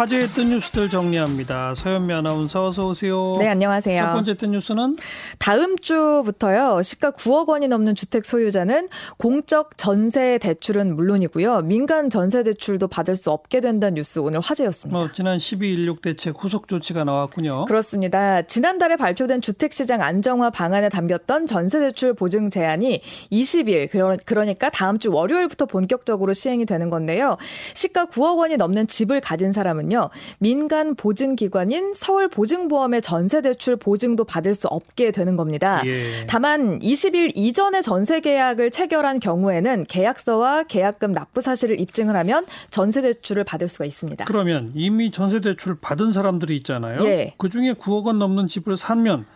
화제했던 뉴스들 정리합니다. 서현미 아나운서 어서 오세요. 네, 안녕하세요. 첫 번째 뜬 뉴스는 다음 주부터요. 시가 9억 원이 넘는 주택 소유자는 공적 전세 대출은 물론이고요. 민간 전세 대출도 받을 수 없게 된다는 뉴스 오늘 화제였습니다. 뭐 지난 12.16 대책 후속 조치가 나왔군요. 그렇습니다. 지난달에 발표된 주택시장 안정화 방안에 담겼던 전세 대출 보증 제한이 20일 그러니까 다음 주 월요일부터 본격적으로 시행이 되는 건데요. 시가 9억 원이 넘는 집을 가진 사람은 보면요. 민간 보증기관인 서울보증보험의 전세대출 보증도 받을 수 없게 되는 겁니다. 예. 다만 20일 이전에 전세 계약을 체결한 경우에는 계약서와 계약금 납부 사실을 입증을 하면 전세대출을 받을 수가 있습니다. 그러면 이미 전세대출 받은 사람들이 있잖아요. 예. 그중에 9억 원 넘는 집을 사면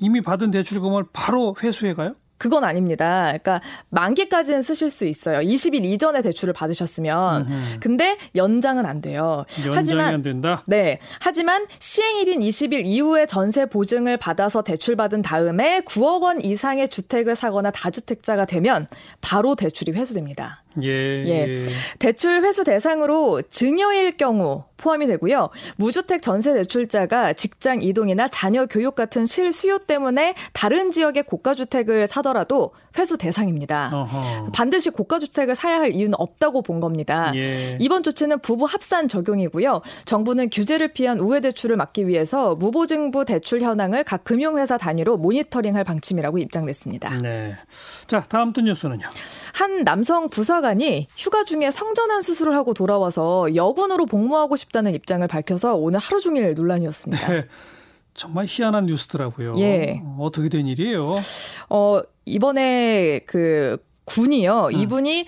이미 받은 대출금을 바로 회수해 가요? 그건 아닙니다. 그러니까 만기까지는 쓰실 수 있어요. 20일 이전에 대출을 받으셨으면. 음흠. 근데 연장은 안 돼요. 하지만 안 된다. 네. 하지만 시행일인 20일 이후에 전세 보증을 받아서 대출받은 다음에 9억 원 이상의 주택을 사거나 다주택자가 되면 바로 대출이 회수됩니다. 예. 예. 대출 회수 대상으로 증여일 경우 포함이 되고요. 무주택 전세 대출자가 직장 이동이나 자녀 교육 같은 실수요 때문에 다른 지역의 고가 주택을 사더라도 회수 대상입니다. 어허. 반드시 고가 주택을 사야 할 이유는 없다고 본 겁니다. 예. 이번 조치는 부부 합산 적용이고요. 정부는 규제를 피한 우회 대출을 막기 위해서 무보증부 대출 현황을 각 금융회사 단위로 모니터링할 방침이라고 입장냈습니다. 네. 자, 다음 또 뉴스는요. 한 남성 부사관이 휴가 중에 성전환 수술을 하고 돌아와서 여군으로 복무하고 싶다는 입장을 밝혀서 오늘 하루 종일 논란이었습니다. 네. 정말 희한한 뉴스더라고요. 예. 어떻게 된 일이에요? 어, 이번에 그 군이요. 음. 이분이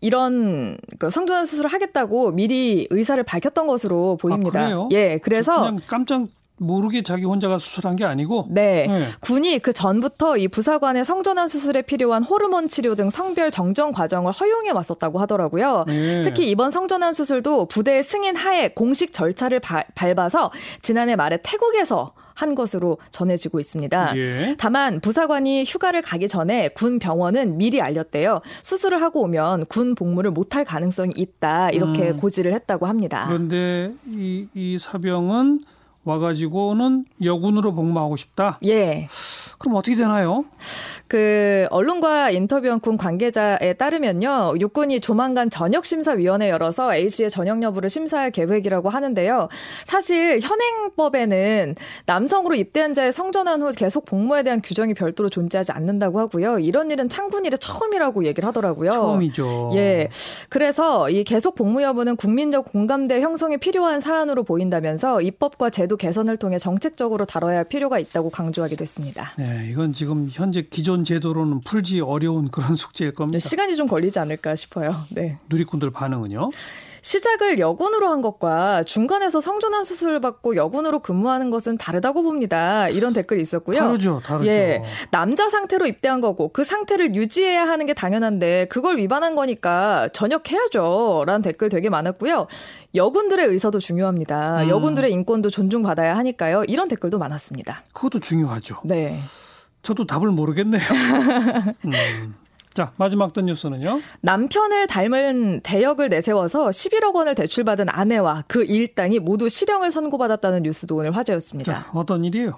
이런 그 성전환 수술을 하겠다고 미리 의사를 밝혔던 것으로 보입니다. 아? 예, 그래서 그냥 깜짝 모르게 자기 혼자가 수술한 게 아니고 네. 네. 군이 그 전부터 이 부사관의 성전환 수술에 필요한 호르몬 치료 등 성별 정정 과정을 허용해 왔었다고 하더라고요. 네. 특히 이번 성전환 수술도 부대 승인 하에 공식 절차를 바, 밟아서 지난해 말에 태국에서 한 것으로 전해지고 있습니다. 예. 다만 부사관이 휴가를 가기 전에 군 병원은 미리 알렸대요. 수술을 하고 오면 군 복무를 못할 가능성이 있다 이렇게 음. 고지를 했다고 합니다. 그런데 이, 이 사병은 와가지고는 여군으로 복무하고 싶다. 예. 그럼 어떻게 되나요? 그 언론과 인터뷰한 군 관계자에 따르면요. 육군이 조만간 전역 심사 위원회 열어서 A 씨의 전역 여부를 심사할 계획이라고 하는데요. 사실 현행법에는 남성으로 입대한 자의 성전환 후 계속 복무에 대한 규정이 별도로 존재하지 않는다고 하고요. 이런 일은 창군 일의 처음이라고 얘기를 하더라고요. 처음이죠. 예. 그래서 이 계속 복무 여부는 국민적 공감대 형성이 필요한 사안으로 보인다면서 입법과 제도 개선을 통해 정책적으로 다뤄야 할 필요가 있다고 강조하기도 했습니다. 네, 이건 지금 현재 기존 제도로는 풀지 어려운 그런 숙제일 겁니다. 네, 시간이 좀 걸리지 않을까 싶어요. 네. 누리꾼들 반응은요? 시작을 여군으로 한 것과 중간에서 성전환 수술을 받고 여군으로 근무하는 것은 다르다고 봅니다. 이런 댓글이 있었고요. 다르죠, 다르죠. 예, 남자 상태로 입대한 거고 그 상태를 유지해야 하는 게 당연한데 그걸 위반한 거니까 전역해야죠라는 댓글 되게 많았고요. 여군들의 의사도 중요합니다. 음. 여군들의 인권도 존중받아야 하니까요. 이런 댓글도 많았습니다. 그것도 중요하죠. 네. 저도 답을 모르겠네요. 음. 자, 마지막 던 뉴스는요? 남편을 닮은 대역을 내세워서 11억 원을 대출받은 아내와 그 일당이 모두 실형을 선고받았다는 뉴스도 오늘 화제였습니다. 자, 어떤 일이에요?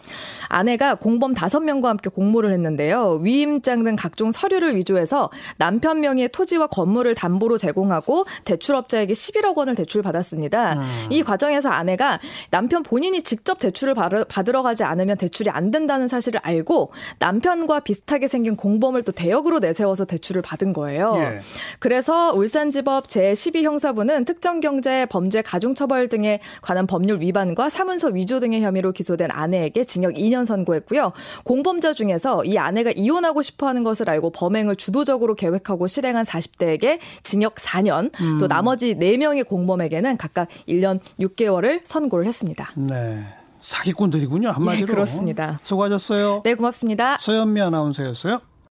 아내가 공범 5명과 함께 공모를 했는데요. 위임장 등 각종 서류를 위조해서 남편 명의의 토지와 건물을 담보로 제공하고 대출업자에게 11억 원을 대출받았습니다. 음. 이 과정에서 아내가 남편 본인이 직접 대출을 받으러 가지 않으면 대출이 안 된다는 사실을 알고 남편과 비슷하게 생긴 공범을 또 대역으로 내세워서 받아서 대출을 받은 거예요. 예. 그래서 울산지법 제12형사부는 특정 경제 범죄 가중처벌 등에 관한 법률 위반과 사문서 위조 등의 혐의로 기소된 아내에게 징역 2년 선고했고요. 공범자 중에서 이 아내가 이혼하고 싶어 하는 것을 알고 범행을 주도적으로 계획하고 실행한 40대에게 징역 4년, 음. 또 나머지 4명의 공범에게는 각각 1년 6개월을 선고를 했습니다. 네. 사기꾼들이군요, 한마디로. 네, 그렇습니다. 수고하셨어요. 네, 고맙습니다. 서현미 아나운서였어요.